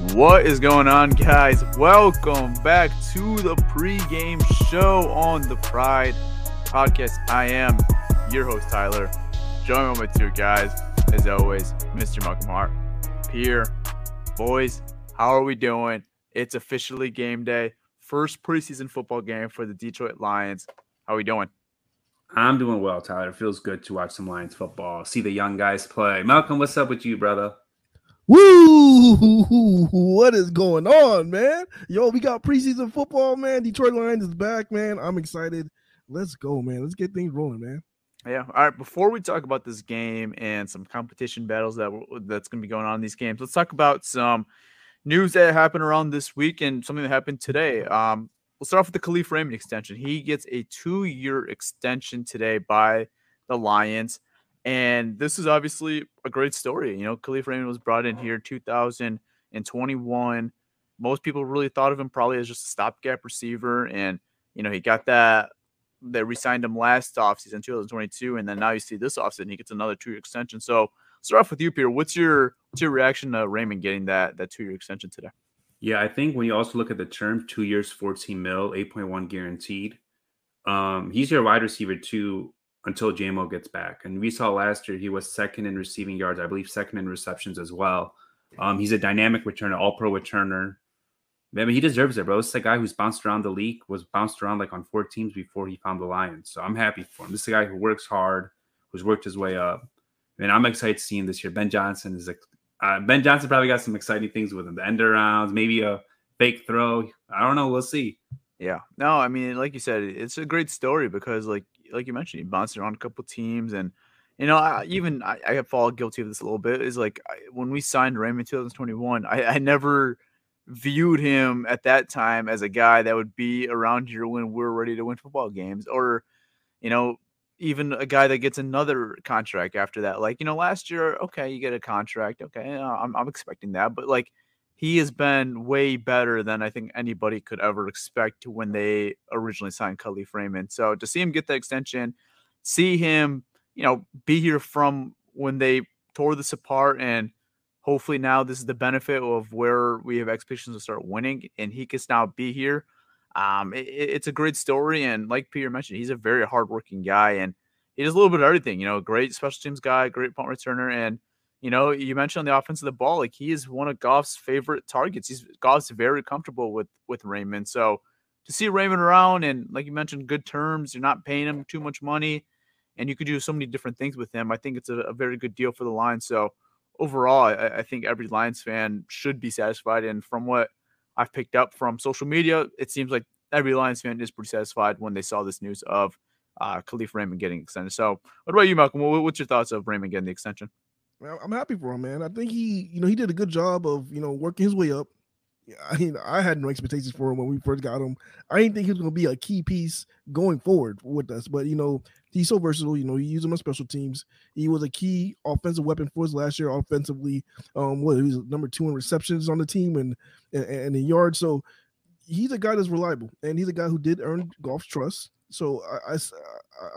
What is going on, guys? Welcome back to the pregame show on the Pride podcast. I am your host, Tyler. Join me with two guys, as always, Mr. Malcolm Hart. Here, boys, how are we doing? It's officially game day. First preseason football game for the Detroit Lions. How are we doing? I'm doing well, Tyler. It feels good to watch some Lions football, see the young guys play. Malcolm, what's up with you, brother? Woo! What is going on, man? Yo, we got preseason football, man. Detroit Lions is back, man. I'm excited. Let's go, man. Let's get things rolling, man. Yeah. All right. Before we talk about this game and some competition battles that that's going to be going on in these games, let's talk about some news that happened around this week and something that happened today. Um, we'll start off with the Kalif Raymond extension. He gets a two-year extension today by the Lions, and this is obviously a great story. You know, Kalif Raymond was brought in here 2021. Most people really thought of him probably as just a stopgap receiver, and you know he got that they re-signed him last offseason, 2022, and then now you see this offseason he gets another two-year extension. So start off with you, Peter. What's your what's your reaction to Raymond getting that that two-year extension today? Yeah, I think when you also look at the term, two years, 14 mil, 8.1 guaranteed. Um, he's your wide receiver too until JMO gets back. And we saw last year he was second in receiving yards, I believe second in receptions as well. Um, he's a dynamic returner, all pro returner. I mean, he deserves it, bro. This is a guy who's bounced around the league, was bounced around like on four teams before he found the Lions. So I'm happy for him. This is a guy who works hard, who's worked his way up. And I'm excited to see him this year. Ben Johnson is uh, Ben Johnson probably got some exciting things with him. The end arounds, maybe a fake throw. I don't know. We'll see. Yeah. No, I mean, like you said, it's a great story because, like, like you mentioned, he bounced around a couple teams, and you know, I, mm-hmm. even I, I fall guilty of this a little bit. Is like I, when we signed Raymond 2021, I, I never viewed him at that time as a guy that would be around here when we're ready to win football games or you know even a guy that gets another contract after that like you know last year okay you get a contract okay uh, I'm, I'm expecting that but like he has been way better than I think anybody could ever expect when they originally signed Kalif Raymond. So to see him get that extension, see him, you know, be here from when they tore this apart and hopefully now this is the benefit of where we have expectations to start winning and he can now be here um it, it's a great story and like peter mentioned he's a very hardworking guy and he does a little bit of everything you know great special teams guy great punt returner and you know you mentioned on the offense of the ball like he is one of goff's favorite targets he's goff's very comfortable with with raymond so to see raymond around and like you mentioned good terms you're not paying him too much money and you could do so many different things with him i think it's a, a very good deal for the line so overall, I, I, think every Lions fan should be satisfied. And from what I've picked up from social media, it seems like every Lions fan is pretty satisfied when they saw this news of uh, Kalif Raymond getting extended. So, what about you, Malcolm? What's your thoughts of Raymond getting the extension? I'm happy for him, man. I think he, you know, he did a good job of, you know, working his way up. I mean, I had no expectations for him when we first got him. I didn't think he was going to be a key piece going forward with us, but you know, he's so versatile. You know, he use him on special teams. He was a key offensive weapon for us last year offensively. Um, what he was number two in receptions on the team and and, and in yards. So he's a guy that's reliable, and he's a guy who did earn Goff's trust. So I, I,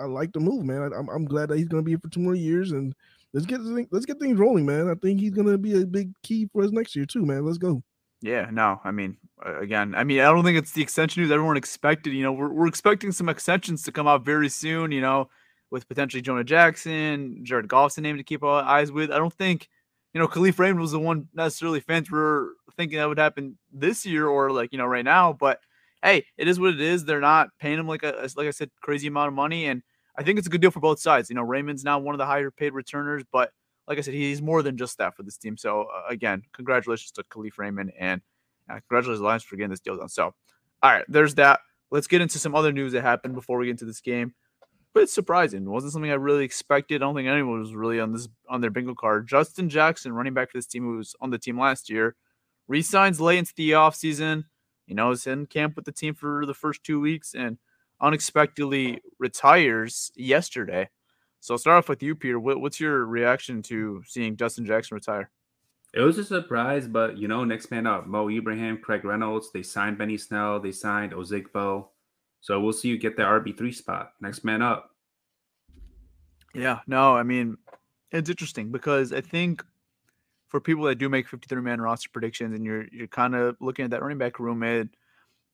I like the move, man. I, am I'm glad that he's going to be here for two more years, and let's get let's get things rolling, man. I think he's going to be a big key for us next year too, man. Let's go. Yeah, no, I mean, again, I mean, I don't think it's the extension news everyone expected. You know, we're, we're expecting some extensions to come out very soon, you know, with potentially Jonah Jackson, Jared Goff's a name to keep our eyes with. I don't think, you know, Kalif Raymond was the one necessarily fans were thinking that would happen this year or like, you know, right now. But hey, it is what it is. They're not paying him like a, like I said, crazy amount of money. And I think it's a good deal for both sides. You know, Raymond's now one of the higher paid returners, but like I said, he's more than just that for this team. So uh, again, congratulations to Kalif Raymond and uh, congratulations to the Lions for getting this deal done. So, all right, there's that. Let's get into some other news that happened before we get into this game. But it's surprising. It wasn't something I really expected. I don't think anyone was really on this on their bingo card. Justin Jackson, running back for this team, who was on the team last year, resigns late into the offseason. You know, is in camp with the team for the first two weeks and unexpectedly retires yesterday. So I'll start off with you, Peter. What, what's your reaction to seeing Justin Jackson retire? It was a surprise, but you know, next man up, Mo Ibrahim, Craig Reynolds, they signed Benny Snell, they signed Ozigbo. So we'll see you get the RB3 spot. Next man up. Yeah, no, I mean, it's interesting because I think for people that do make 53 man roster predictions and you're you're kind of looking at that running back room, it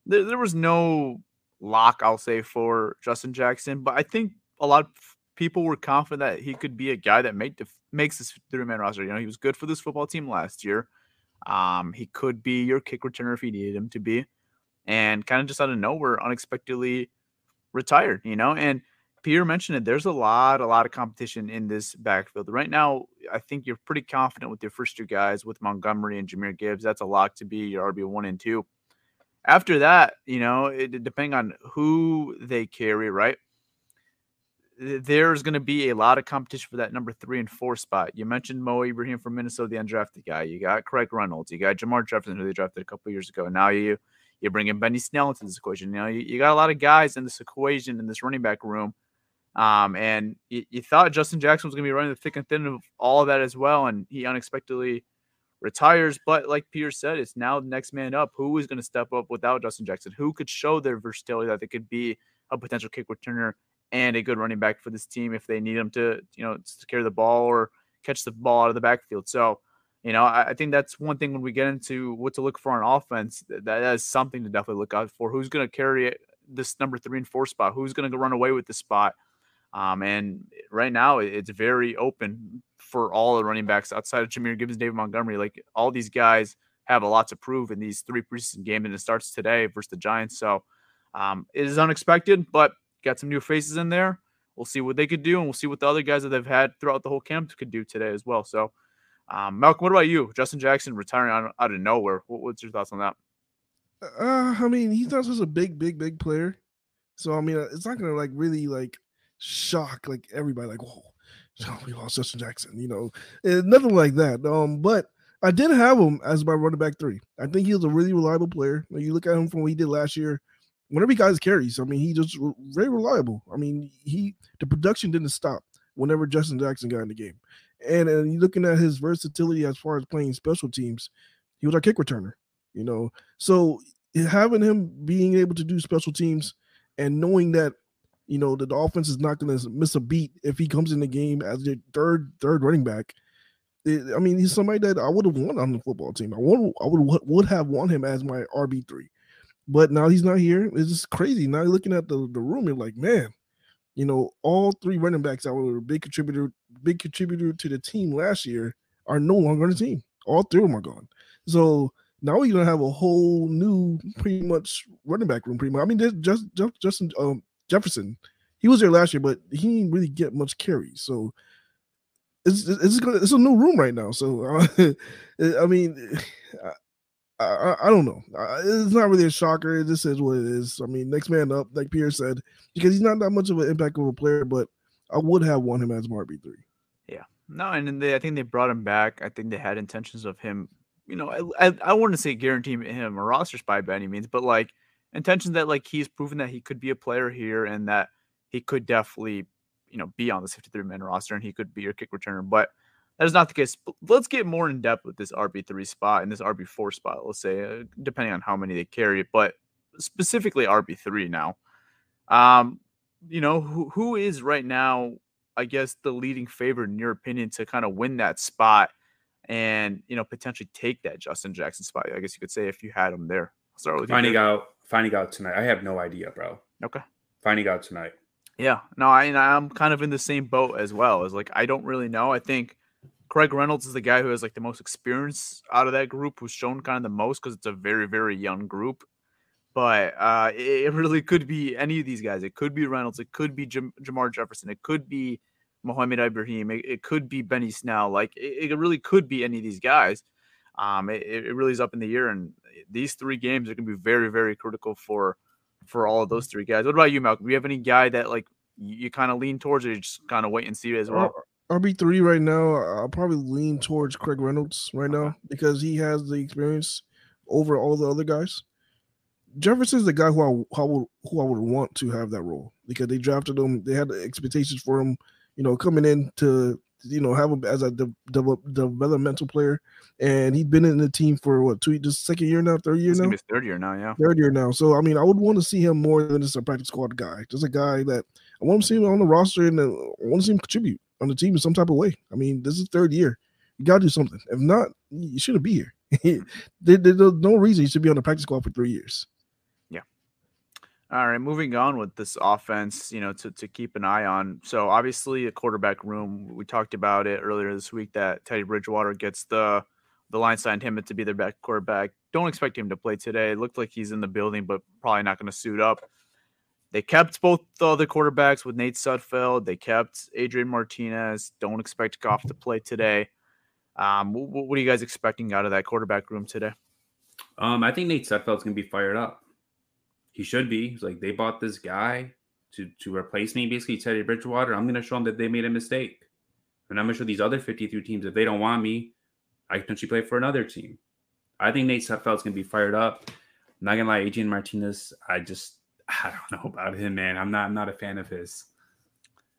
there, there was no lock, I'll say, for Justin Jackson, but I think a lot of people were confident that he could be a guy that make makes this three man roster. You know, he was good for this football team last year. Um, he could be your kick returner if you needed him to be, and kind of just out of nowhere, unexpectedly retired. You know, and Peter mentioned it. There's a lot, a lot of competition in this backfield right now. I think you're pretty confident with your first two guys, with Montgomery and Jahmyr Gibbs. That's a lock to be your RB one and two. After that, you know, it, depending on who they carry, right? there's going to be a lot of competition for that number three and four spot. You mentioned Mo Ibrahim from Minnesota, the undrafted guy. You got Craig Reynolds. You got Jermar Jefferson, who they drafted a couple years ago. Now you you bring in Benny Snell into this equation. You know, you, you got a lot of guys in this equation in this running back room. Um, and you, you thought Justin Jackson was going to be running the thick and thin of all of that as well, and he unexpectedly retires. But like Peter said, it's now the next man up. Who is going to step up without Justin Jackson? Who could show their versatility that they could be a potential kick returner and a good running back for this team if they need him to, you know, to carry the ball or catch the ball out of the backfield. So, you know, I, I think that's one thing when we get into what to look for on offense. That, that is something to definitely look out for. Who's going to carry this number three and four spot? Who's going to run away with the spot? Um, and right now, it's very open for all the running backs outside of Jahmyr Gibbs, David Montgomery. Like all these guys have a lot to prove in these three preseason games, and it starts today versus the Giants. So um, it is unexpected, but got some new faces in there. We'll see what they could do, and we'll see what the other guys that they've had throughout the whole camp could do today as well. So, um, Malcolm, what about you? Justin Jackson retiring out, out of nowhere. What, what's your thoughts on that? Uh, I mean, he's not such a big, big, big player. So I mean, uh, it's not gonna like really like shock like everybody. Like, whoa, we lost Justin Jackson. You know, eh, nothing like that. Um, but I did have him as my running back three. I think he was a really reliable player. When you look at him from what he did last year, whenever he got his carries, I mean, he just very reliable. I mean, he the production didn't stop whenever Justin Jackson got in the game. And, and looking at his versatility as far as playing special teams, he was our kick returner, you know. So having him being able to do special teams and knowing that, you know, that the offense is not going to miss a beat if he comes in the game as your third third running back. It, I mean, he's somebody that I would have won on the football team. I would I would would have won him as my RB three. But now he's not here. It's just crazy. Now you're looking at the, the room, you're like, man, you know, all three running backs that were a big contributor, big contributor to the team last year are no longer on the team. All three of them are gone. So now we're gonna have a whole new, pretty much running back room. Pretty much. I mean, just, just Justin um, Jefferson. He was there last year, but he didn't really get much carry. So it's it's, it's a new room right now. So uh, I mean, I, I, don't know. It's not really a shocker. This is what it is. I mean, next man up, like Pierre said, because he's not that much of an impact of a player, but I would have won him as RB three. Yeah, No, and they, I think they brought him back. I think they had intentions of him. You know, I I, I wouldn't say guarantee him a roster spot by any means, but like intentions that like he's proven that he could be a player here and that he could definitely you know be on the 53 man roster and he could be your kick returner. But that is not the case. Let's get more in depth with this RB three spot and this RB four spot. Let's say, uh, depending on how many they carry, but specifically RB three now. Um, you know who who is right now I guess, the leading favorite in your opinion to kind of win that spot and you know potentially take that Justin Jackson spot? I guess you could say if you had him there. I'll start with finding out finding out tonight. I have no idea, bro. Okay. Finding out tonight. Yeah. No, I I'm kind of in the same boat as well. As like I don't really know. I think Craig Reynolds is the guy who has like the most experience out of that group, who's shown kind of the most because it's a very very young group. But uh, it really could be any of these guys. It could be Reynolds. It could be Jam- Jermar Jefferson. It could be Mohamed Ibrahim. It, it, could be Benny Snell. Like it, it, really could be any of these guys. Um, it, it really is up in the air, and these three games are going to be very, very critical for for all of those three guys. What about you, Malcolm? Do you have any guy that like you, you kind of lean towards, or you just kind of wait and see as well? RB three right now. I'll probably lean towards Craig Reynolds right now because he has the experience over all the other guys. Jefferson's the guy who I, who I would who I would want to have that role because they drafted him. They had the expectations for him you know, coming in to you know have him as a de- de- developmental player, and he'd been in the team for what two just second year now, third year now, third year now, yeah, third year now. So I mean, I would want to see him more than just a practice squad guy, just a guy that I want to see him on the roster and uh, I want to see him contribute on the team in some type of way. I mean, this is third year, you gotta do something. If not, you shouldn't be here. there, there's no reason you should be on the practice squad for three years. All right, moving on with this offense, you know, to, to keep an eye on. So obviously, a quarterback room. We talked about it earlier this week that Teddy Bridgewater gets the the line signed him to be their back quarterback. Don't expect him to play today. It looked like he's in the building, but probably not going to suit up. They kept both the other quarterbacks with Nate Sudfeld. They kept Adrian Martinez. Don't expect Goff to play today. Um, what, what, are you guys expecting out of that quarterback room today? Um, I think Nate Sudfeld's going to be fired up he should be. He's like, they bought this guy to to replace me, basically Teddy Bridgewater. I'm gonna show them that they made a mistake. And I'm gonna show these other 53 teams if they don't want me, I can potentially play for another team. I think Nate Sudfeld's gonna be fired up. I'm not gonna lie, Adrian Martinez, I just I don't know about him, man. I'm not I'm not a fan of his.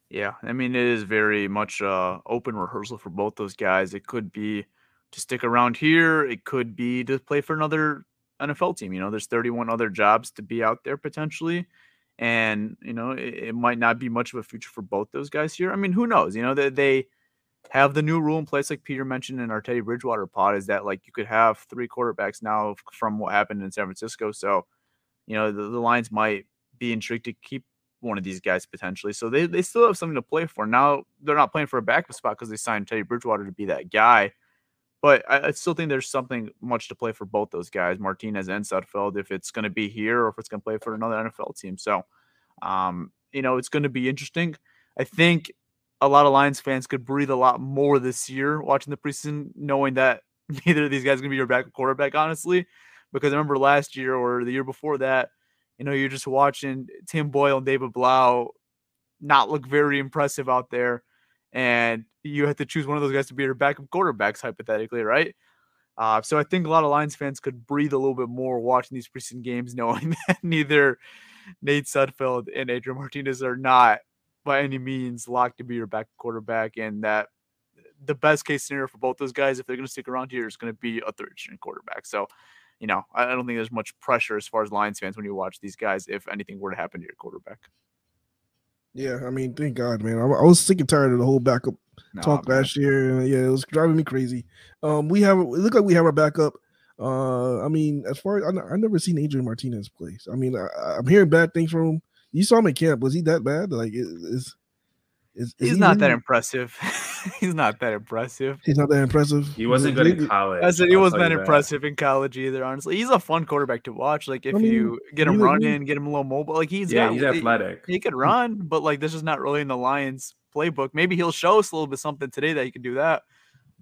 Yeah, I mean it is very much uh open rehearsal for both those guys. It could be to stick around here. It could be to play for another NFL team. You know, there's 31 other jobs to be out there potentially. And, you know, it, it might not be much of a future for both those guys here. I mean, who knows? You know, they, they have the new rule in place, like Peter mentioned in our Teddy Bridgewater pod, is that like you could have three quarterbacks now from what happened in San Francisco. So, you know, the, the Lions might be intrigued to keep one of these guys potentially. So they, they still have something to play for. Now they're not playing for a backup spot because they signed Teddy Bridgewater to be that guy. But I, I, still think there's something much to play for both those guys, Martinez and Sudfeld, if it's going to be here or if it's going to play for another NFL team. So, um, you know, it's going to be interesting. I think a lot of Lions fans could breathe a lot more this year watching the preseason, knowing that neither of these guys are going to be your backup quarterback, honestly. Because I remember last year or the year before that, you know, you're just watching Tim Boyle and David Blough not look very impressive out there and you have to choose one of those guys to be your backup quarterbacks, hypothetically, right? Uh, so I think a lot of Lions fans could breathe a little bit more watching these preseason games, knowing that neither Nate Sudfeld and Adrian Martinez are not by any means locked to be your backup quarterback, and that the best case scenario for both those guys, if they're going to stick around here, is going to be a third string quarterback. So, you know, I don't think there's much pressure as far as Lions fans when you watch these guys if anything were to happen to your quarterback. Yeah, I mean, thank God, man. I, I was sick and tired of the whole backup nah, talk man. last year. Yeah, it was driving me crazy. Um, we have it look like we have our backup. Uh, I mean, as far as I, I never seen Adrian Martinez play. So, I mean, I, am hearing bad things from him. You saw him in camp. Was he that bad? Like, is is, is he's he not really? that impressive. he's not that impressive. He's not that impressive. He wasn't good in college. I said he wasn't that impressive in college either. Honestly, he's a fun quarterback to watch. Like if I mean, you get him running, get him a little mobile, like he's yeah, got, he's athletic. He, he could run, but like this is not really in the Lions playbook. Maybe he'll show us a little bit something today that he can do that.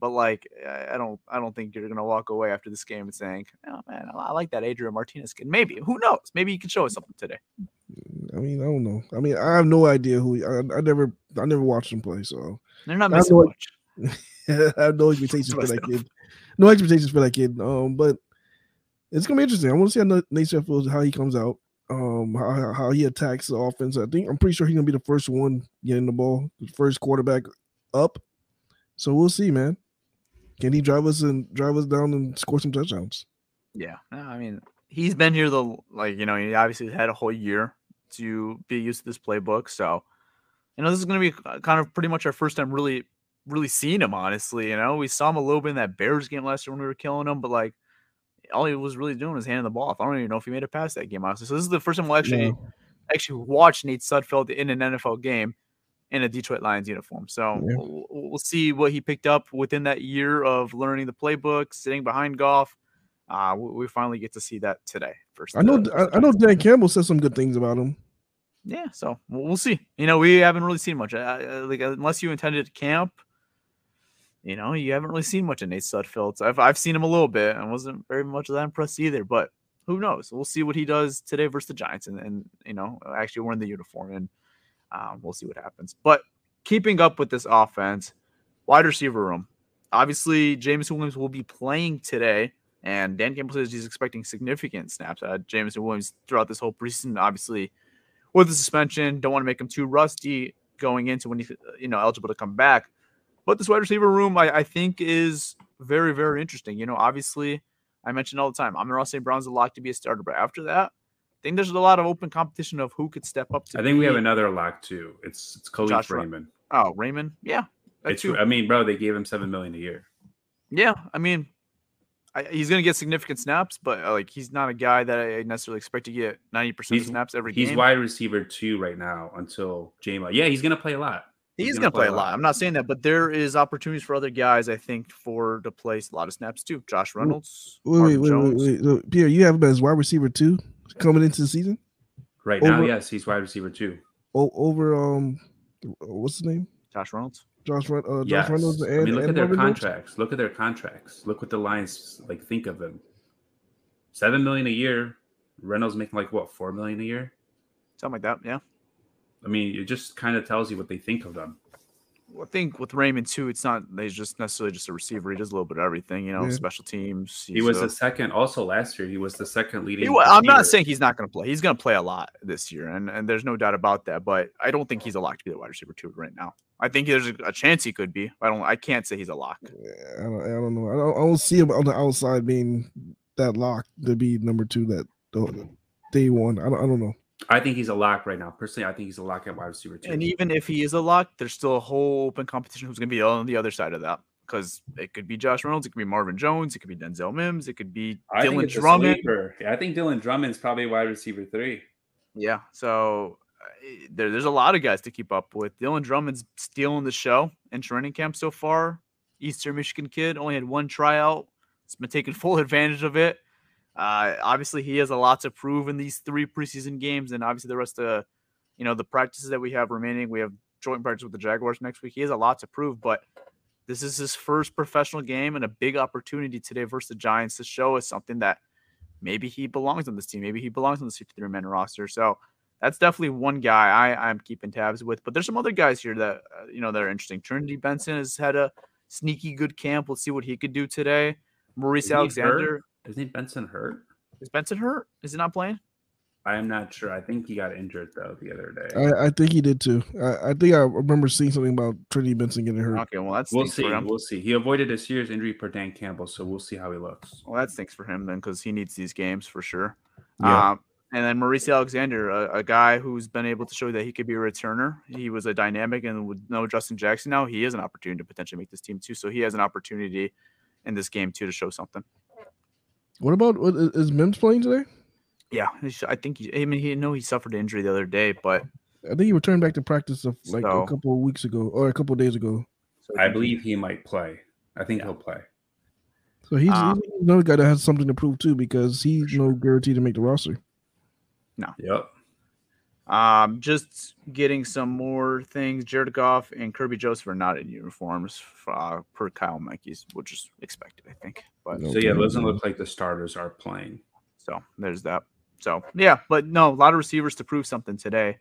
But like, I don't, I don't think you're gonna walk away after this game and saying, "Oh man, I like that Adrian Martinez kid." Maybe, who knows? Maybe he can show us something today. I mean, I don't know. I mean, I have no idea who. He, I, I never, I never watched him play, so they're not missing no, much. I have no expectations for that kid. No expectations for that kid. Um, but it's gonna be interesting. I want to see how Nate Sudfeld how he comes out. Um, how how he attacks the offense. I think I'm pretty sure he's gonna be the first one getting the ball, the first quarterback up. So we'll see, man. Can he drive us and drive us down and score some touchdowns? Yeah, I mean, he's been here the like you know he obviously had a whole year to be used to this playbook. So you know this is going to be uh, kind of pretty much our first time really really seeing him. Honestly, you know we saw him a little bit in that Bears game last year when we were killing him, but like all he was really doing was handing the ball off. I don't even know if he made it past that game, honestly. So this is the first time we'll actually actually watch Nate Sudfeld in an NFL game in a Detroit Lions uniform. So yeah. we'll, we'll, see what he picked up within that year of learning the playbook, sitting behind Goff. Uh, we, we finally get to see that today. First, I know, I, I know Dan Campbell said some good things about him. Yeah, so we'll, see. You know, we haven't really seen much. Uh, like unless you intended to camp, you know, you haven't really seen much of Nate Sudfeld. I've I've seen him a little bit and wasn't very much that impressed either. But who knows? We'll see what he does today versus the Giants, and, and you know, actually wearing the uniform, and um, we'll see what happens. But keeping up with this offense, wide receiver room. Obviously, Jameson Williams will be playing today, and Dan Campbell says he's expecting significant snaps at Jameson Williams throughout this whole preseason. Obviously, with the suspension, don't want to make him too rusty going into when he's you know eligible to come back. But this wide receiver room, I, I think, is very, very interesting. You know, obviously, I mentioned all the time, Amon-Ra St. Brown's a lock to be a starter. But after that, I think there's a lot of open competition of who could step up to I think be. we have another lock too. It's it's Kalif Josh Raymond. Oh, Raymond. Yeah. It's, I mean, bro, they gave him seven million a year. Yeah, I mean, I, he's going to get significant snaps, but uh, like he's not a guy that I necessarily expect to get ninety percent snaps every he's game. He's wide receiver two right now until Jama. Yeah, he's going to play a lot. He's, he's going to play, play, a lot. lot. I'm not saying that, but there is opportunities for other guys. I think for to play a lot of snaps too. Josh Reynolds, wait, wait, wait, wait, wait, wait, Pierre, you have him as wide receiver two coming into the season. Right over, now, yes, he's wide receiver two. over um, what's his name? Josh Reynolds. Josh, uh, Josh yes. Reynolds. And, I mean, look at their contracts. Look at their contracts. Look what the Lions like think of them. Seven million a year. Reynolds making like what four million a year, something like that. Yeah. I mean, it just kind of tells you what they think of them. I think with Raymond too, it's not he's just necessarily just a receiver. He does a little bit of everything, you know, yeah. special teams. He was a, the second. Also last year, he was the second leading. He, I'm not saying he's not going to play. He's going to play a lot this year, and and there's no doubt about that. But I don't think he's a lock to be the wide receiver two right now. I think there's a, chance he could be. I don't. I can't say he's a lock. Yeah, I don't. I don't know. I don't, I don't see him on the outside being that lock to be number two. That day one. I don't. I don't know. I think he's a lock right now. Personally, I think he's a lock at wide receiver too. And even if he is a lock, there's still a whole open competition who's going to be on the other side of that. Because it could be Josh Reynolds, it could be Marvin Jones, it could be Denzel Mims, it could be I Dylan Drummond. Yeah, I think Dylan Drummond's probably wide receiver three. Yeah, so there, there's a lot of guys to keep up with. Dylan Drummond's stealing the show in training camp so far. Eastern Michigan kid only had one tryout. He's been taking full advantage of it. Uh, obviously, he has a lot to prove in these three preseason games, and obviously the rest of you know the practices that we have remaining. We have joint practice with the Jaguars next week. He has a lot to prove, but this is his first professional game and a big opportunity today versus the Giants to show us something that maybe he belongs on this team. Maybe he belongs on the 53 man roster. So that's definitely one guy I, I'm keeping tabs with. But there's some other guys here that uh, you know that are interesting. Trinity Benson has had a sneaky good camp. Let's see what he could do today. Maurice Alexander. Isn't Benson hurt? Is Benson hurt? Is he not playing? I am not sure. I think he got injured though the other day. I, I think he did too. I, I, think I remember seeing something about Trinity Benson getting hurt. Okay, well that's we'll see. We'll see. He avoided a serious injury per Dan Campbell, so we'll see how he looks. Well, that stinks for him then, because he needs these games for sure. Yeah. Um, and then Maurice Alexander, a, a, guy who's been able to show that he could be a returner. He was a dynamic, and with no Justin Jackson now, he has an opportunity to potentially make this team too. So he has an opportunity in this game too to show something. What about what, is Mims playing today? Yeah, I think he. I mean, he know he suffered an injury the other day, but I think he returned back to practice of like so, a couple of weeks ago or a couple of days ago. So I believe he might play. I think yeah. he'll play. So he's, um, he's, another guy that has something to prove too, because he's sure. no guarantee to make the roster. No. Yep. Um, just getting some more things. Jared Goff and Kerby Joseph are not in uniforms uh, per Kyle Meinke's, which is expected, I think. But so yeah, it doesn't look like the starters are playing. So there's that. So yeah, but no, a lot of receivers to prove something today.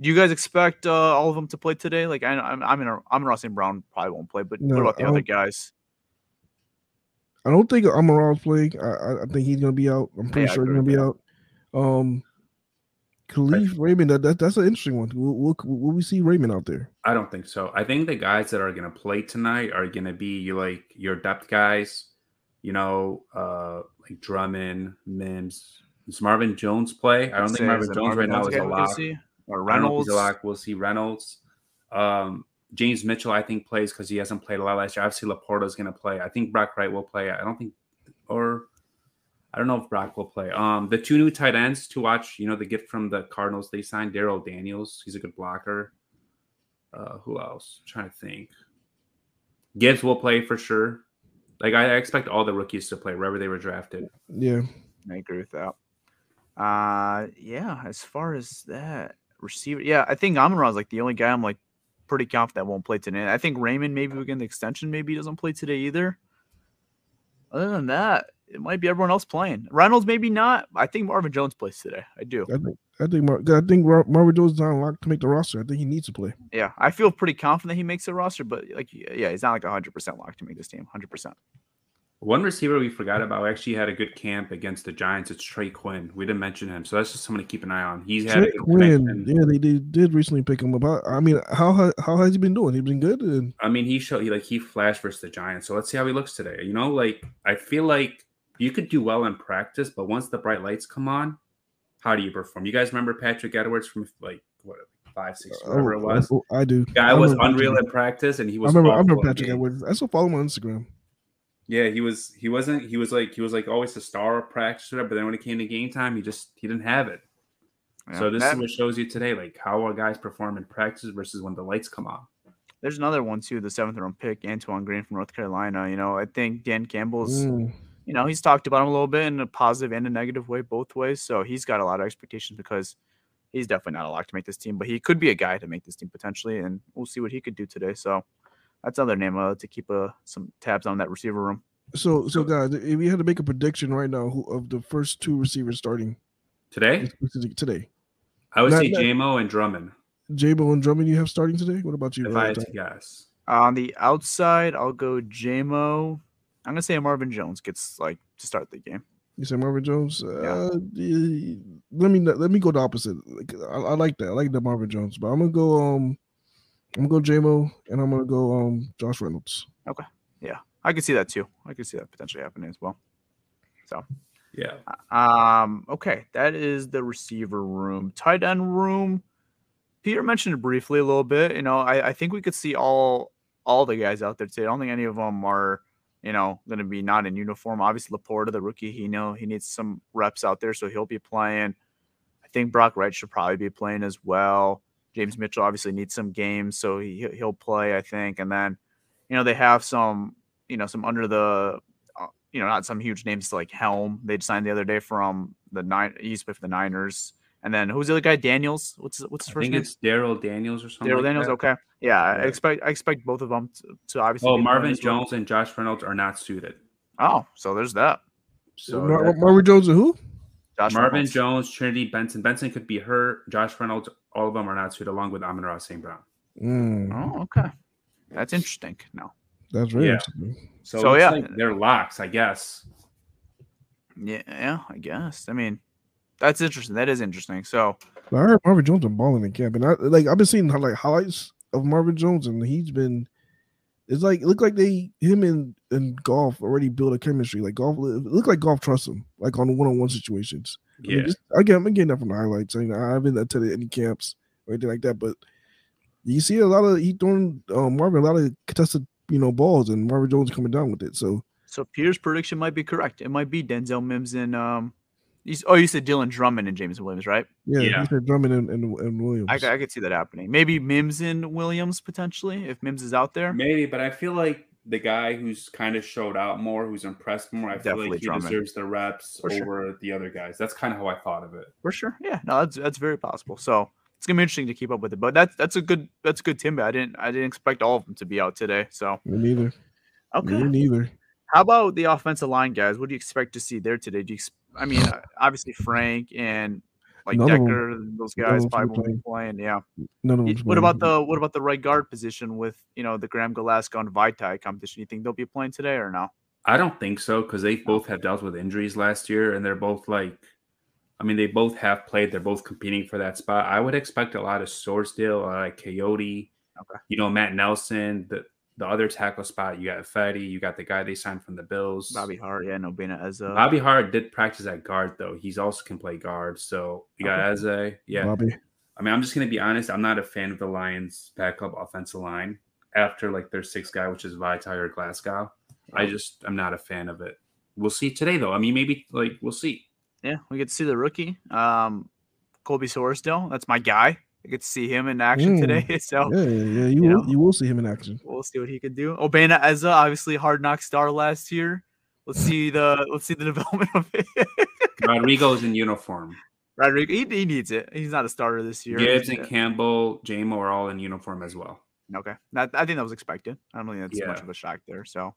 Do you guys expect uh, all of them to play today? Like I, I'm, I'm in, a, I'm Ross and Brown probably won't play, but No, what about the other guys? I don't think Amaral playing. I, I- I think he's gonna be out. I'm pretty Yeah, sure he's gonna with be out. Um, Kalif Raymond. That, that that's an interesting one. Will, will, will we see Raymond out there? I don't think so. I think the guys that are going to play tonight are going to be like your depth guys, you know, uh like Drummond, Mims. Does Marvin Jones play? I don't think Say, Marvin is it Jones right now is a guy lock. Or I don't know if Reynolds? lock. We'll see Reynolds. Um, James Mitchell, I think, plays because he hasn't played a lot last year. Obviously, LaPorta is going to play. I think Brock Wright will play. I don't think, or I don't know if Brock will play. Um, the two new tight ends to watch, you know, the gift from the Cardinals they signed, Darrell Daniels. He's a good blocker. Uh, who else? I'm trying to think. Gibbs will play for sure. Like I I expect all the rookies to play wherever they were drafted. Yeah, I agree with that. Uh, yeah. As far as that receiver, yeah, I think Amon is like the only guy I'm like pretty confident won't play today. I think Raymond maybe we get the extension. Maybe he doesn't play today either. Other than that, it might be everyone else playing. Reynolds maybe not. I think Marvin Jones plays today. I do. I think I think Mar- I think Mar- Marvin Jones is not locked to make the roster. I think he needs to play. Yeah, I feel pretty confident he makes the roster, but like, yeah, he's not like 100 percent locked to make this team. 100. percent One receiver we forgot about actually had a good camp against the Giants. It's Trey Quinn. We didn't mention him, so that's just someone to keep an eye on. He's had a Trey good Quinn, connection. yeah, they, they did recently pick him up. I, I mean, how how has he been doing? He's been good. And I mean, he showed he like he flashed versus the Giants. So let's see how he looks today. You know, like I feel like you could do well in practice, but once the bright lights come on, how do you perform? You guys remember Patrick Edwards from like what five, six, whatever it was. oh, I do. Guy I was unreal Patrick- in practice, and he I was. remember. I remember Patrick game. Edwards. I still follow him on Instagram. Yeah, he was. He wasn't. He was like. He was like always the star of practice, whatever. But then when it came to game time, he just he didn't have it. so this that- is what shows you today, like how are guys perform in practice versus when the lights come on. there's another one too, the seventh round pick, Antoine Green from North Carolina. You know, I think Dan Campbell's, Mm. You know, he's talked about him a little bit in a positive and a negative way, both ways. So he's got a lot of expectations because he's definitely not a lock to make this team, but he could be a guy to make this team potentially, and we'll see what he could do today. So that's another name uh, to keep uh, some tabs on that receiver room. So, so guys, if you had to make a prediction right now who, of the first two receivers starting Today, today, I would Not- say JMO and Drummond. JMO and Drummond, you have starting today. What about you? If I had to guess, On the outside, I'll go JMO. I'm gonna say Marvin Jones gets like to start the game. You say Marvin Jones. Uh, yeah, let me let me go the opposite. Like, I, I like that. I like the Marvin Jones, but I'm gonna go. Um, I'm gonna go JMO and I'm gonna go. Um, Josh Reynolds. Okay. Yeah, I could see that too. I could see that potentially happening as well. So yeah, Um, okay, that is the receiver room. Tight end room. Peter mentioned it briefly a little bit. You know, I, I think we could see all all the guys out there today. I don't think any of them are, you know, going to be not in uniform. Obviously, LaPorta, the rookie, he know he needs some reps out there, so he'll be playing. I think Brock Wright should probably be playing as well. James Mitchell obviously needs some games, so he he'll play, I think. And then, you know, they have some, you know, some under the uh, you know, not some huge names like Helm. They'd signed the other day from the nine. Play for the Niners. And then who's the other guy? Daniels. What's what's his I first think name? it's Darrell Daniels or something. Darrell like Daniels. that. Okay. Yeah, I expect I expect both of them to, to obviously. Oh, Marvin as well. Jones and Josh Reynolds are not suited. Oh, so there's that. So Mar- that- Marvin Jones and who? Josh Marvin Reynolds. Jones, Trinity Benson. Benson could be hurt. Josh Reynolds, all of them are not suited, along with Amon Ross St. Brown. Mm, Oh, okay. That's interesting. No. that's very Yeah. interesting. So, So, yeah. like they're locks, I guess. Yeah, yeah, I guess. I mean, that's interesting. That is interesting. So I heard Marvin Jones been balling in camp, and I like I've been seeing like highlights of Marvin Jones, and he's been. It's like it looked like they him and and Goff already built a chemistry. Like Goff, it looked like Goff trusts him, like on one on one situations. I mean, Yeah. just, again, I'm getting that from the highlights. I, mean, I haven't attended any camps or anything like that, but you see a lot of he throwing uh, Marvin a lot of contested you know balls, and Marvin Jones coming down with it. So so Peter's prediction might be correct. It might be Denzel Mims and um. You, oh, you said Dylan Drummond and James Williams, right? yeah, Yeah. he said Drummond and, and, and Williams. I could see that happening. Maybe Mims and Williams potentially if Mims is out there. Maybe, but I feel like the guy who's kind of showed out more, who's impressed more, I feel like he Drummond. deserves the reps For sure. over the other guys. That's kind of how I thought of it. For sure. Yeah. No, that's that's very possible. So it's gonna be interesting to keep up with it. But that's that's a good that's a good Timba. I didn't I didn't expect all of them to be out today. So Me neither. okay. Me neither. How about the offensive line guys? What do you expect to see there today? Do you? ex- I mean, uh, obviously Frank and like None of 'em- Decker, those none of guys probably won't be playing. Yeah. None of them. What about the what about the right guard position with you know the Graham Glasgow and Vaitai competition? You think they'll be playing today or no? I don't think so because they both have dealt with injuries last year, and they're both like, I mean, they both have played. They're both competing for that spot. I would expect a lot of Sorsdal, uh, like Coyote, Okay. you know, Matt Nelson, the the other tackle spot. You got Fetty, you got the guy they signed from the Bills. Bobby Hart, yeah, no Bena as a Bobby Hart did practice at guard though. He's also can play guard. So you got Eze. Yeah. Bobby? I mean, I'm just gonna be honest. I'm not a fan of the Lions' backup offensive line after like their sixth guy, which is Vaitai or Glasgow. I just I'm not a fan of it. We'll see today though. I mean, maybe like we'll see. Yeah, we get to see the rookie, um, Colby Sorsdal. That's my guy. I get to see him in action Mm. today. So Yeah, yeah, you you will, know. you will see him in action. we'll see what he can do. Obinna Eze, obviously hard knock star last year. Let's see the let's see the development of it. Rodrigo's in uniform. Rodrigo, he, he needs it. He's not a starter this year. Gibbs and Yeah. Campbell, JMO are all in uniform as well. Okay, that, I think that was expected. I don't think that's much of a shock there. So,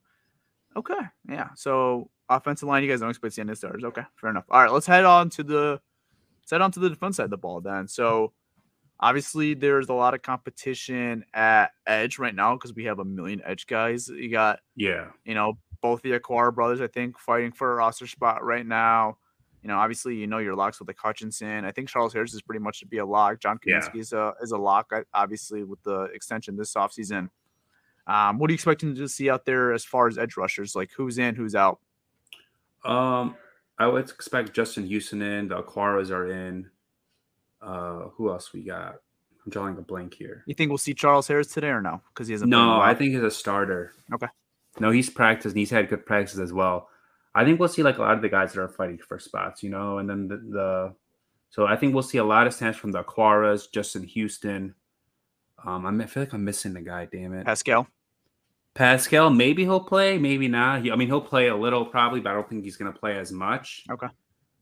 okay, yeah. So offensive line, you guys don't expect to see any starters. Okay, fair enough. All right, let's head on to the let's head on to the defense side of the ball then. So, obviously, there's a lot of competition at edge right now because we have a million edge guys. You got Yeah. you know both the Okwara brothers, I think, fighting for a roster spot right now. You know, obviously, you know your locks with like Hutchinson. I think Charles Harris is pretty much to be a lock. John Yeah. Is a is a lock, obviously, with the extension this offseason. Um, what are you expecting to see out there as far as edge rushers? Like who's in, who's out? Um, I would expect Justin Houston in. The Okwaras are in. Uh, who else we got? I'm drawing a blank here. You think we'll see Charles Harris today or no? Because he hasn't. a No, I think he's a starter. Okay. No, he's practiced and he's had good practices as well. I think we'll see like a lot of the guys that are fighting for spots, you know, and then the, the so I think we'll see a lot of snaps from the Okwaras, Justin Houston. Um, I'm, I feel like I'm missing the guy. Damn it, Paschal. Paschal. Maybe he'll play, maybe not. He, I mean, he'll play a little probably, but I don't think he's going to play as much. Okay.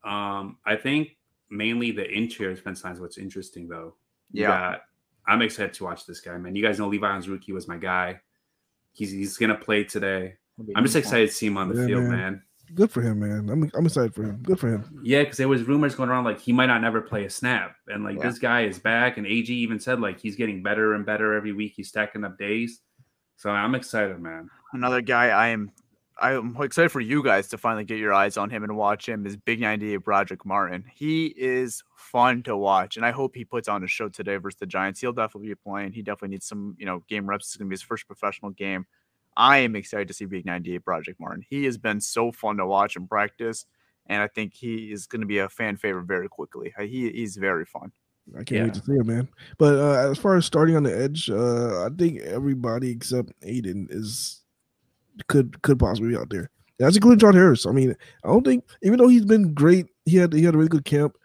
Um, I think mainly the interior defense line is what's interesting though. Yeah. got- I'm excited to watch this guy, man. You guys know Levi Rookie was my guy. He's he's gonna play today. I'm just excited to see him on the Yeah, field, man. man. Good for him, man. I'm I'm excited for him. Good for him. Yeah, because there was rumors going around like he might not never play a snap, and like Yeah. this guy is back, and AG even said like he's getting better and better every week. He's stacking up days, so I'm excited, man. Another guy I am I'm excited for you guys to finally get your eyes on him and watch him is Big 98 Brodric Martin. He is fun to watch, and I hope he puts on a show today versus the Giants. He'll definitely be playing. He definitely needs some, you know, game reps. It's gonna be his first professional game. I am excited to see Big 98 Brodric Martin. He has been so fun to watch and practice, and I think he is going to be a fan favorite very quickly. Uh, He he's very fun. I can't Yeah. wait to see him, man. But uh, as far as starting on the edge, uh, I think everybody except Aidan is could could possibly be out there. That's including John Harris. I mean, I don't think even though he's been great, he had he had a really good camp.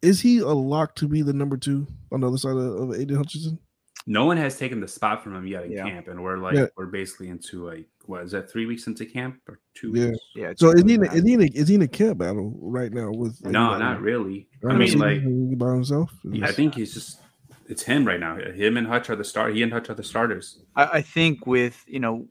Is he a lock to be the number two on the other side of, of Aidan Hutchinson? No one has taken the spot from him yet in Yeah. camp, and we're like Yeah. we're basically into like what is that three weeks into camp or two Yeah. weeks? Yeah. So is he in a, bad. is he in a, is he in a camp battle right now with? No, anybody? not really. I Right, mean, so like he by himself. I think he's just it's him right now. Him and Hutch are the start. He and Hutch are the starters. I, I think with you know,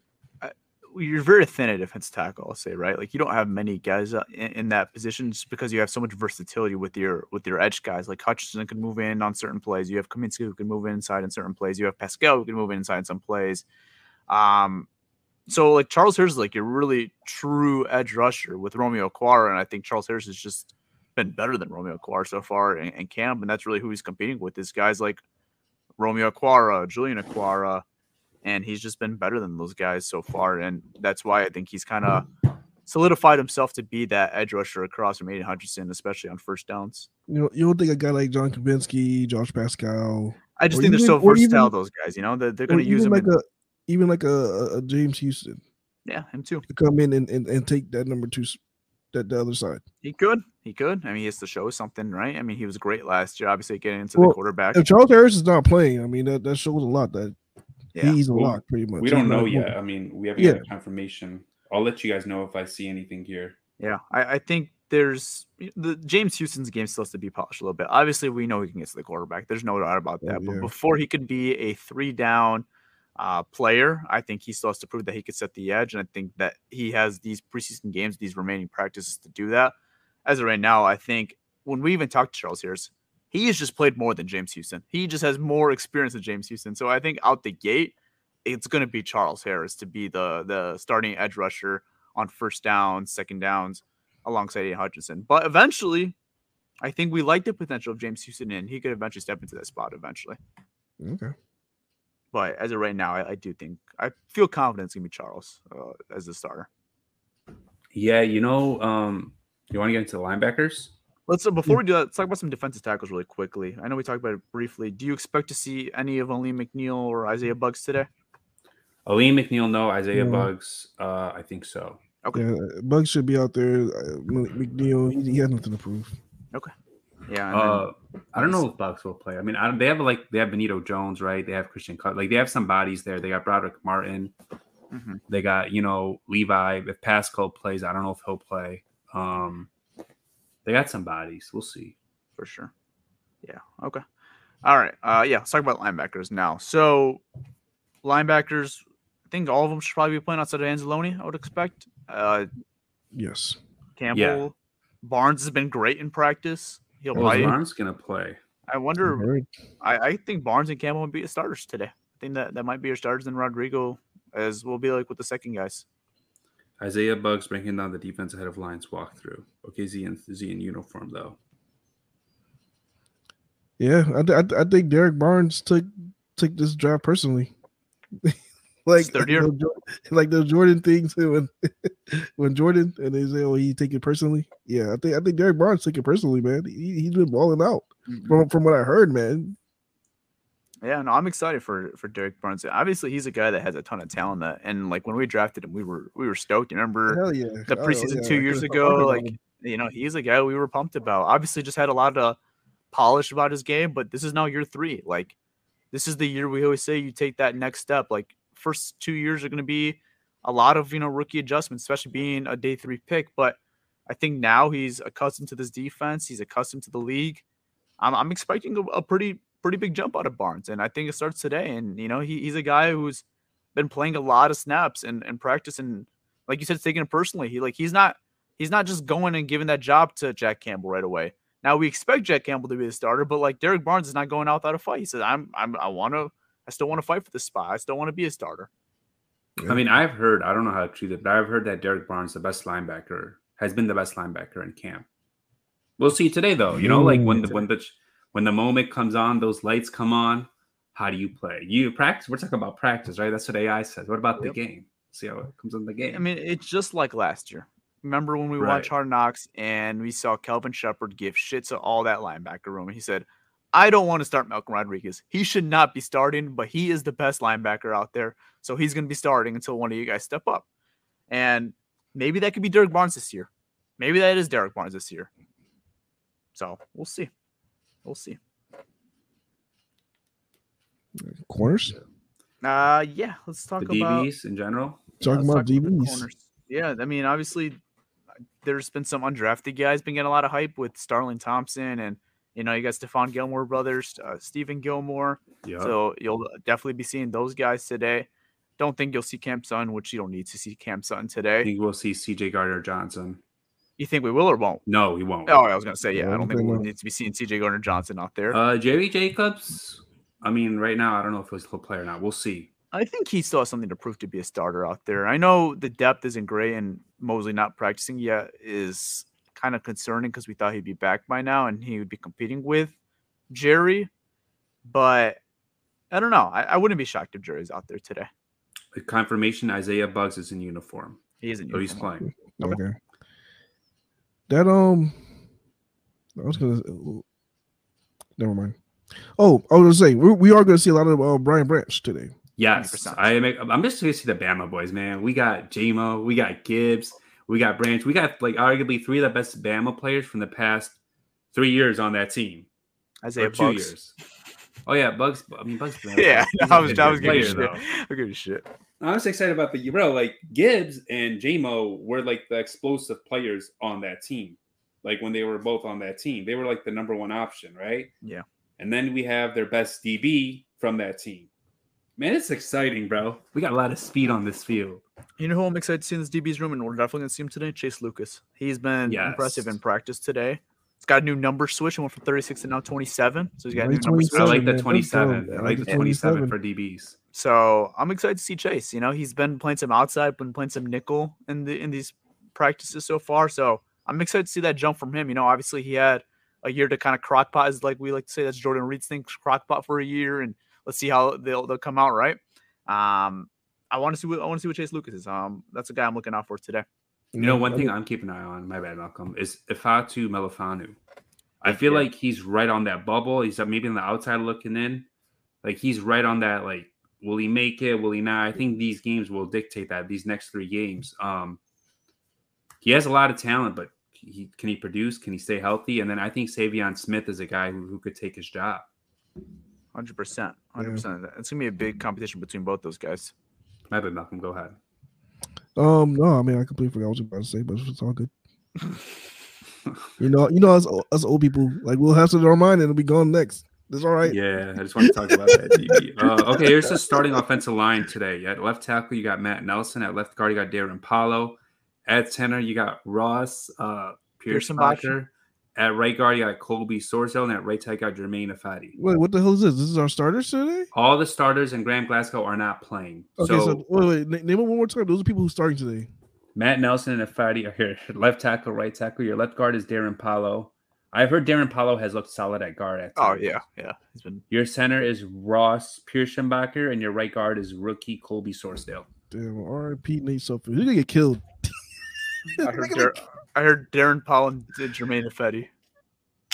you're very thin at defense tackle. I'll say right. Like you don't have many guys uh, in, in that position just because you have so much versatility with your with your edge guys. Like Hutchinson can move in on certain plays. You have Cominsky who can move inside in certain plays. You have Paschal who can move inside in some plays. Um, so like Charles Harris is like your really true edge rusher with Romeo Okwara, and I think Charles Harris has just been better than Romeo Okwara so far in, in camp, and that's really who he's competing with. Is guys like Romeo Okwara, Julian Okwara, and he's just been better than those guys so far. And that's why I think he's kind of solidified himself to be that edge rusher across from Aidan Hutchinson, especially on first downs. you know you don't think a guy like John Cominsky, Josh Paschal, I just think they're so versatile, even- those guys. You know, they're, they're going to use them like in- a even like a, a- a James Houston yeah, him too. to come in and, and, and take that number two, that the other side. He could. He could. I mean, he has to show something, right? I mean, he was great last year, obviously getting into Well, the quarterback. If Charles Harris is not playing, I mean that, that shows a lot that Yeah. he's a Well, lock pretty much. We don't know yet. movie. I mean, we haven't Yeah. got confirmation. I'll let you guys know if I see anything here. Yeah, I, I think there's the James Houston's game still has to be polished a little bit. Obviously, we know he can get to the quarterback. There's no doubt about Oh, that. But before he could be a three down uh, player, I think he still has to prove that he could set the edge. And I think that he has these preseason games, these remaining practices to do that. As of right now, I think when we even talked to Charles Harris, he has just played more than James Houston. He just has more experience than James Houston. So I think out the gate, it's going to be Charles Harris to be the the starting edge rusher on first downs, second downs, alongside Ian Hutchinson. But eventually, I think we like the potential of James Houston, and he could eventually step into that spot eventually. Okay. But as of right now, I, I do think I feel confident it's gonna be Charles uh, as the starter. Yeah, you know, um, you want to get into the linebackers? Let's uh, before we do that, let's talk about some defensive tackles really quickly. I know we talked about it briefly. Do you expect to see any of Alim McNeill or Isaiah Buggs today? Alim McNeill, no. Isaiah Yeah. Buggs, uh, I think so. Okay. Yeah, Buggs should be out there. Uh, McNeill, he, he had nothing to prove. Okay. Yeah. and then- Uh, I don't know if Bucks will play. I mean, I don't, they have like they have Benito Jones, right? They have Christian Cut, like they have some bodies there. They got Brodric Martin. mhm. They got you know Levi. If Paschal plays, I don't know if he'll play. Um, they got some bodies. We'll see. for sure. Yeah. Okay. All right. Uh, yeah. Let's talk about linebackers now. So, linebackers, I think all of them should probably be playing outside of Anzalone. I would expect. Uh, Yes. Campbell, Barnes has been great in practice. He'll Well, play. Barnes gonna play. I wonder. I, I think Barnes and Campbell would be starters today. I think that that might be your starters, and Rodrigo as will be like with the second guys. Isaiah Buggs breaking down the defense ahead of Lions walkthrough. Okay, Z in Z in uniform though. Yeah, I, I, I think Derrick Barnes took took this draft personally. like third year. the like the Jordan thing too. When when Jordan and they say, "Oh, he take it personally." Yeah, I think I think Derrick Barnes took it personally, man. He he's been balling out mm-hmm. from from what I heard, man. Yeah, no, I'm excited for for Derrick Barnes. Obviously, he's a guy that has a ton of talent. That and like when we drafted him, we were we were stoked. You remember yeah, the Oh, preseason yeah, two years ago? Like you know, he's a guy we were pumped about. Obviously, just had a lot of polish about his game, but this is now year three. Like this is the year we always say you take that next step. Like first two years are going to be a lot of you know rookie adjustments, especially being a day three pick. But I think now he's accustomed to this defense. He's accustomed to the league. I'm, I'm expecting a, a pretty pretty big jump out of Barnes, and I think it starts today. And you know, he, he's a guy who's been playing a lot of snaps and, and practice, and like you said, taking it personally. He like he's not he's not just going and giving that job to Jack Campbell right away. Now we expect Jack Campbell to be the starter, but like Derrick Barnes is not going out without a fight. He says, "I'm I'm I want to I still want to fight for this spot. I still want to be a starter." I mean, I've heard, I don't know how to treat it, but I've heard that Derrick Barnes, the best linebacker, has been the best linebacker in camp. We'll see today, though. You know, like when the when the when the moment comes on, those lights come on. How do you play? You practice. We're talking about practice, right? That's what AI says. What about Yep. the game? See how it comes in the game. I mean, it's just like last year. Remember when we Right. watched Hard Knocks and we saw Kelvin Sheppard give shit to all that linebacker room? He said, I don't want to start Malcolm Rodriguez. He should not be starting, but he is the best linebacker out there. So he's going to be starting until one of you guys step up. And maybe that could be Derrick Barnes this year. Maybe that is Derrick Barnes this year. So we'll see. We'll see. corners. Uh, yeah, let's the talk about DBs in general. Talking Let's about talk the DBs. corners. Yeah, I mean, obviously, there's been some undrafted guys been getting a lot of hype with Starling Thompson, and you know, you got Stephon Gilmore brothers, uh, Stephen Gilmore. Yeah. So you'll definitely be seeing those guys today. Don't think you'll see Cam Sun, which you don't need to see Cam Sutton I today. think we'll see CJ Gardner Johnson. You think we will or won't? No, he won't. Oh, I was gonna say, yeah, Yeah, I I don't don't think think we'll need to be seeing CJ Gardner Johnson out there. Uh, Jerry Jacobs. I mean, right now, I don't know if he'll play or not. We'll see. I think he still has something to prove to be a starter out there. I know the depth isn't great, and Moseley not practicing yet is kind of concerning because we thought he'd be back by now and he would be competing with Jerry. But I don't know. I, I wouldn't be shocked if Jerry's out there today. The confirmation: Isaiah Buggs is in uniform. He isn't. Oh, he's playing. Okay. That um, I was gonna. Never mind. Oh, I was gonna say we, we are gonna see a lot of uh, Brian Branch today. Yes, 100%. I am. I'm just going to see the Bama boys, man. We got JMO, we got Gibbs, we got Branch, we got like arguably three of the best Bama players from the past three years on that team. Isaiah Or two Buggs. years. Oh yeah, Buggs. I mean, Buggs. Yeah, he's I a was, I was giving you shit. I'll give you shit. I'm just excited about the bro. Like Gibbs and JMO were like the explosive players on that team. Like when they were both on that team, they were like the number one option, right? Yeah. And then we have their best DB from that team. Man, it's exciting, bro. We got a lot of speed on this field. You know who I'm excited to see in this DB's room, and we're definitely gonna see him today? Chase Lucas. He's been impressive in practice today. He's got a new number switch. He went from 36 to now 27. So he's got a new number 27. I switch. like the man. 27. I I like like the the 27 27. for DBs. So I'm excited to see Chase. You know, he's been playing some outside, been playing some nickel in the in these practices so far. So I'm excited to see that jump from him. You know, obviously he had a year to kind of crockpot, is like we like to say that's Jordan Reed's thing, crockpot for a year, and let's see how they'll they'll come out right. Um, I want to see what I want to see what Chase Lucas is. Um, that's a guy I'm looking out for today. You know, one thing I'm keeping an eye on, my bad, Malcolm, is Ifatu Melifanu. I feel Yeah. like he's right on that bubble. He's uh, maybe on the outside looking in. Like he's right on that, like, will he make it? Will he not? I think these games will dictate that, these next three games. Um he has a lot of talent, but he can he produce? Can he stay healthy? And then I think Savion Smith is a guy who, who could take his job. Hundred percent, hundred percent. It's gonna be a big competition between both those guys. My bad, Malcolm. Go ahead. Um, no, I mean I completely forgot what I was about to say, but it's all good. You know, you know, us us old people, like we'll have something in our mind and it'll be gone next. That's all right. Yeah, I just want to talk about that. Uh, okay, here's the starting offensive line today. At left tackle, you got Matt Nelson. At left guard, you got Darren Paulo. At center, you got Ross uh, Pearson Pearson At right guard, you got Colby Sorsdal. And at right tackle, you got Jermaine Afadi. Wait, what the hell is this? This is our starters today? All the starters and Graham Glasgow are not playing. Okay, so, so, wait, wait, name it one more time. Those are people who's starting today. Matt Nelson and Afadi are here. Left tackle, right tackle. Your left guard is Darren Paulo. I've heard Darren Paulo has looked solid at guard. At Oh yeah, yeah. He's been Your center is Ross Pierschbacher, and your right guard is rookie Colby Sorsdal. Damn, R.I.P. Nate Suffolk. He's gonna get killed. I heard, Dar- I heard Darren Paul and Jermaine Affetti.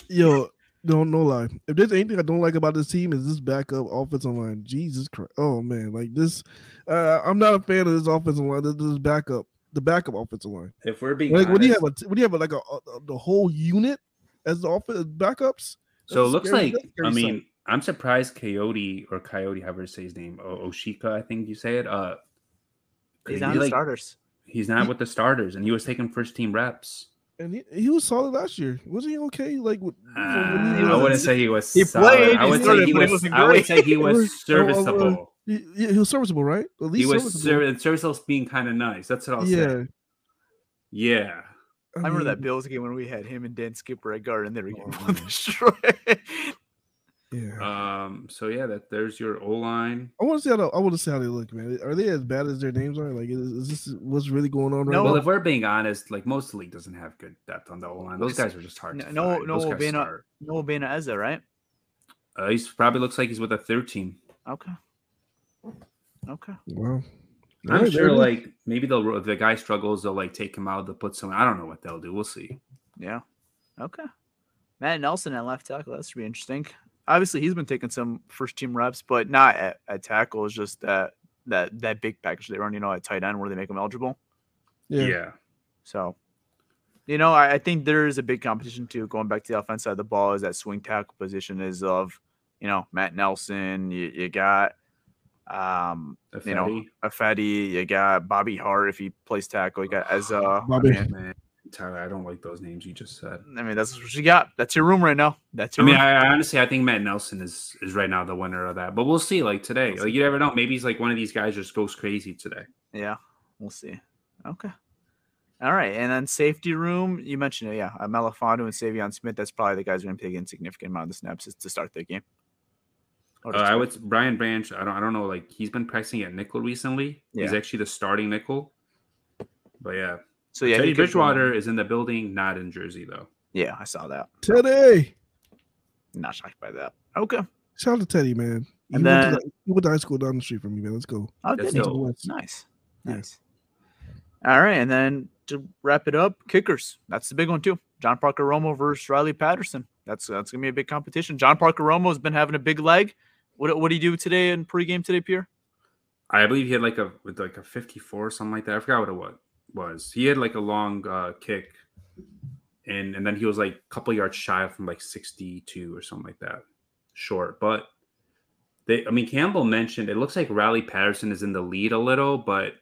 Yo, don't no lie. If there's anything I don't like about this team is this backup offensive line. Jesus Christ. Oh man, like this. Uh, I'm not a fan of this offensive line. This, this backup, the backup offensive line. If we're being Like, what do you have? A, what do you have? Like a, a the whole unit as the offense backups? so it looks scary- like I sight. mean I'm surprised Kayode or Kayode, however to say his name, o- Oshika, I think you say it. Uh, He's he, not the like- starters. He's not with the starters, and he was taking first team reps. and he, he was solid last year. Wasn't he okay? Like, with, Uh, when he I wouldn't say he was. He solid. played, I would say started, he he was. I would say he Or- or, was serviceable. He, he he was serviceable, right? At least He was serviceable. serviceable, being kind of nice. That's what I'll yeah. say. Yeah. I remember that Bills game when we had him and Dan Skipper at guard, and they were getting Oh, man. destroyed. Yeah. Um. So yeah, that there's your O line. I want to see how the, I want to see how they look, man. Are they as bad as their names are? Like, is, is this what's really going on right No. Well, if we're being honest, like most of the league doesn't have good depth on the O line. Those guys are just hard. no- to no- find. no Those guys Obina- no Bena Eze, right? Uh, he's probably looks like he's with a third team. Okay. Okay. Wow. I'm Alright, sure, there it is. like maybe they'll if the guy struggles, they'll like take him out. They'll put someone. I don't know what they'll do. We'll see. Yeah. Okay. Matt Nelson at left tackle. That should be interesting. Obviously, he's been taking some first team reps, but not at, at tackle. It's just that that that big package they run, you know, at tight end where they make him eligible. Yeah. yeah. So, you know, I, I think there is a big competition too. Going back to the offense side of the ball, is that swing tackle position is of, you know, Matt Nelson. You, you got, um, you know, Afedi. Afedi. You got Bobby Hart if he plays tackle. You got Eze. Bobby. I mean, man, Tyler, I don't like those names you just said. I mean, that's what you got. That's your room right now. That's I your. I, mean, I honestly, I think Matt Nelson is is right now the winner of that. But we'll see. Like today, like you never know. Maybe he's like one of these guys just goes crazy today. Yeah, we'll see. Okay. All right, and then safety room. You mentioned it, yeah. Uh, and Savion Smith. That's probably the guys who are going to take a significant amount of the snaps to start the game. Uh, I would Brian Branch. I don't. I don't know. Like he's been practicing at nickel recently. He's actually the starting nickel. But yeah, So yeah, Teddy he could go- Bridgewater is in the building, not in Jersey though. Yeah, I saw that. Teddy. Not shocked by that. Okay. Shout out to Teddy, man. He And went, then- to the, he went to high school down the street from me, man. Let's go. Oh, That's did he? dope. Nice. Yeah. Nice. All right, and then to wrap it up, kickers. That's the big one too. John Parker Romo versus Riley Patterson. That's that's gonna be a big competition. John Parker Romo has been having a big leg. What what did he do today in pregame today, Pierre? I believe he had like a with like a 54 or something like that. I forgot what it was. Was he had like a long uh, kick, and and then he was like a couple yards shy from like 62 or something like that, short. But they, I mean, Campbell mentioned it looks like Riley Patterson is in the lead a little, but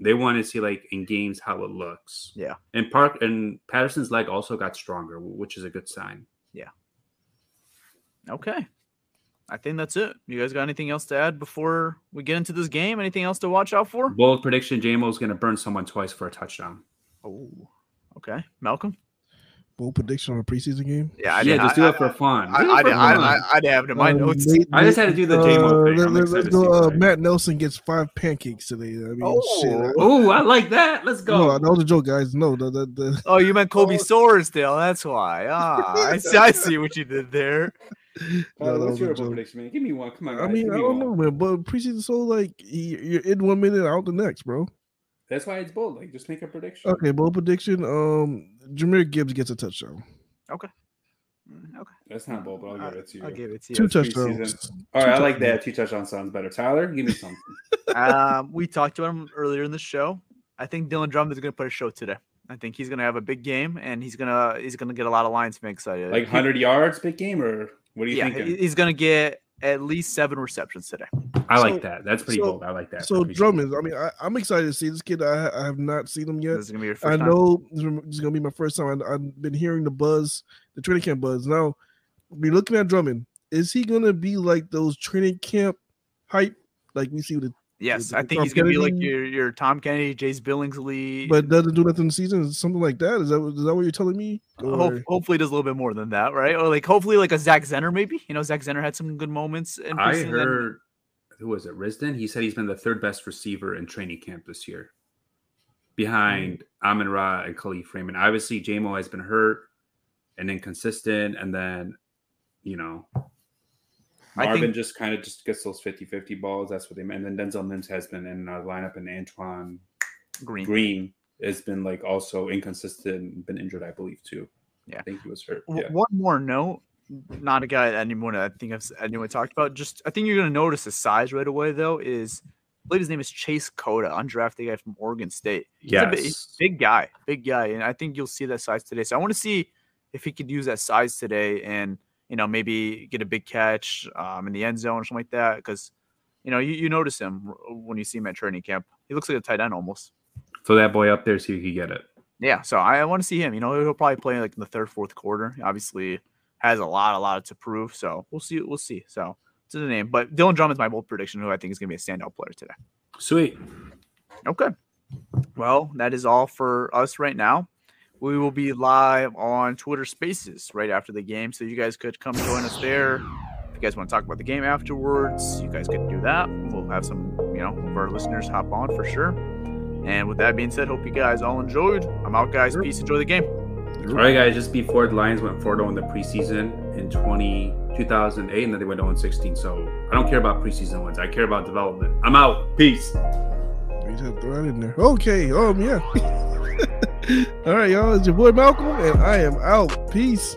they want to see like in games how it looks. Yeah. And Park and Patterson's leg also got stronger, which is a good sign. Yeah. Okay. I think that's it. You guys got anything else to add before we get into this game? Anything else to watch out for? Bold prediction: JMO is going to burn someone twice for a touchdown. Oh, okay. Malcolm. bold prediction on a preseason game? Yeah, I yeah, did. just I, do I, it for fun. I, Do I, for did- I, fun. I, I didn't have it in my Um, notes. Nate- I just had to do the uh, thing. let- I'm let- excited Let's go. Uh, Matt Nelson gets five pancakes today. I mean, Oh. shit. I- Oh, I like that. Let's go. No, that was a joke, guys. No, the the, the Oh, you meant Kobe Oh. Sorsdal. That's why. Ah, I see, I see what you did there. Tyler, no, what's your prediction, man? Give me one. Come on, I mean, Give I me don't one. know, man. But preseason, so like you're in one minute, out the next, bro. That's why it's bold. Like, just make a prediction. Okay, bold prediction. Um, Jahmyr Gibbs gets a touchdown. Okay. Okay, That's not bold, but I'll give it to you. I'll give it to you. Two you. touchdowns. All right, I like touchdowns. that. Two touchdowns sounds better. Tyler, give me something. um, we talked about him earlier in the show. I think Dylan Drummond is going to put a show today. I think he's going to have a big game, and he's gonna he's gonna get a lot of Lions fans excited. Like 100 yards, big game, or what are you yeah, thinking? he- he's going to get at least seven receptions today. I like that. That's pretty so- bold. I like that. So. Drummond, I mean, I, I'm excited to see this kid. I, I have not seen him yet. This is going to be your first I time. know this is gonna be my first time. I, I've been hearing the buzz, the training camp buzz. Now, be looking at Drummond. Is he gonna be like those training camp hype, like we see with the Yes, I think Tom he's going to be like your your Tom Kennedy, Jace Billingsley. but doesn't do nothing in the season? Something like that? Is that is that what you're telling me? Uh, Hope, Or- hopefully does a little bit more than that, right? Or like hopefully like a Zach Zenner, maybe. You know, Zach Zenner had some good moments. In I preseason and- heard who was it? Risden. He said he's been the third best receiver in training camp this year, behind mm. Amon Ra and Kalif Freeman. Obviously, JMO has been hurt and inconsistent, and then you know I Marvin think- just kind of just gets those 50-50 balls. That's what they meant. And then Denzel Mims has been in our lineup, and Antoine Green. Green has been like also inconsistent, been injured, I believe, too. Yeah. I think he was hurt. Yeah. One more note, not a guy that anyone I think I've anyone talked about. Just I think you're gonna notice his size right away though. Is I believe his name is Chase Coda, undrafted guy from Oregon State. He's a big, Yes. big guy, big guy, and I think you'll see that size today. So I want to see if he could use that size today and you know maybe get a big catch um, in the end zone or something like that. Because you know you, you notice him when you see him at training camp. He looks like a tight end almost. So that boy up there, see if he can get it. Yeah, so I, want to see him. You know, he'll probably play like in the third, fourth quarter. Obviously, has a lot, a lot to prove. So we'll see. We'll see. So it's in the name. But Dylan Drummond's my bold prediction, who I think is going to be a standout player today. Sweet. Okay. Well, that is all for us right now. We will be live on Twitter Spaces right after the game, so you guys could come join us there. If you guys want to talk about the game afterwards, you guys could do that. We'll have some, you know, of our listeners hop on for sure. And with that being said, hope you guys all enjoyed. I'm out, guys. Peace. Enjoy the game. All right, guys. Just before the Lions went 4 0 in the preseason in 20, 2008, and then they went 0 16. So I don't care about preseason wins. I care about development. I'm out. Peace. You just throw that in there. Okay. Um. Yeah. All right, y'all. It's your boy Malcolm, and I am out. Peace.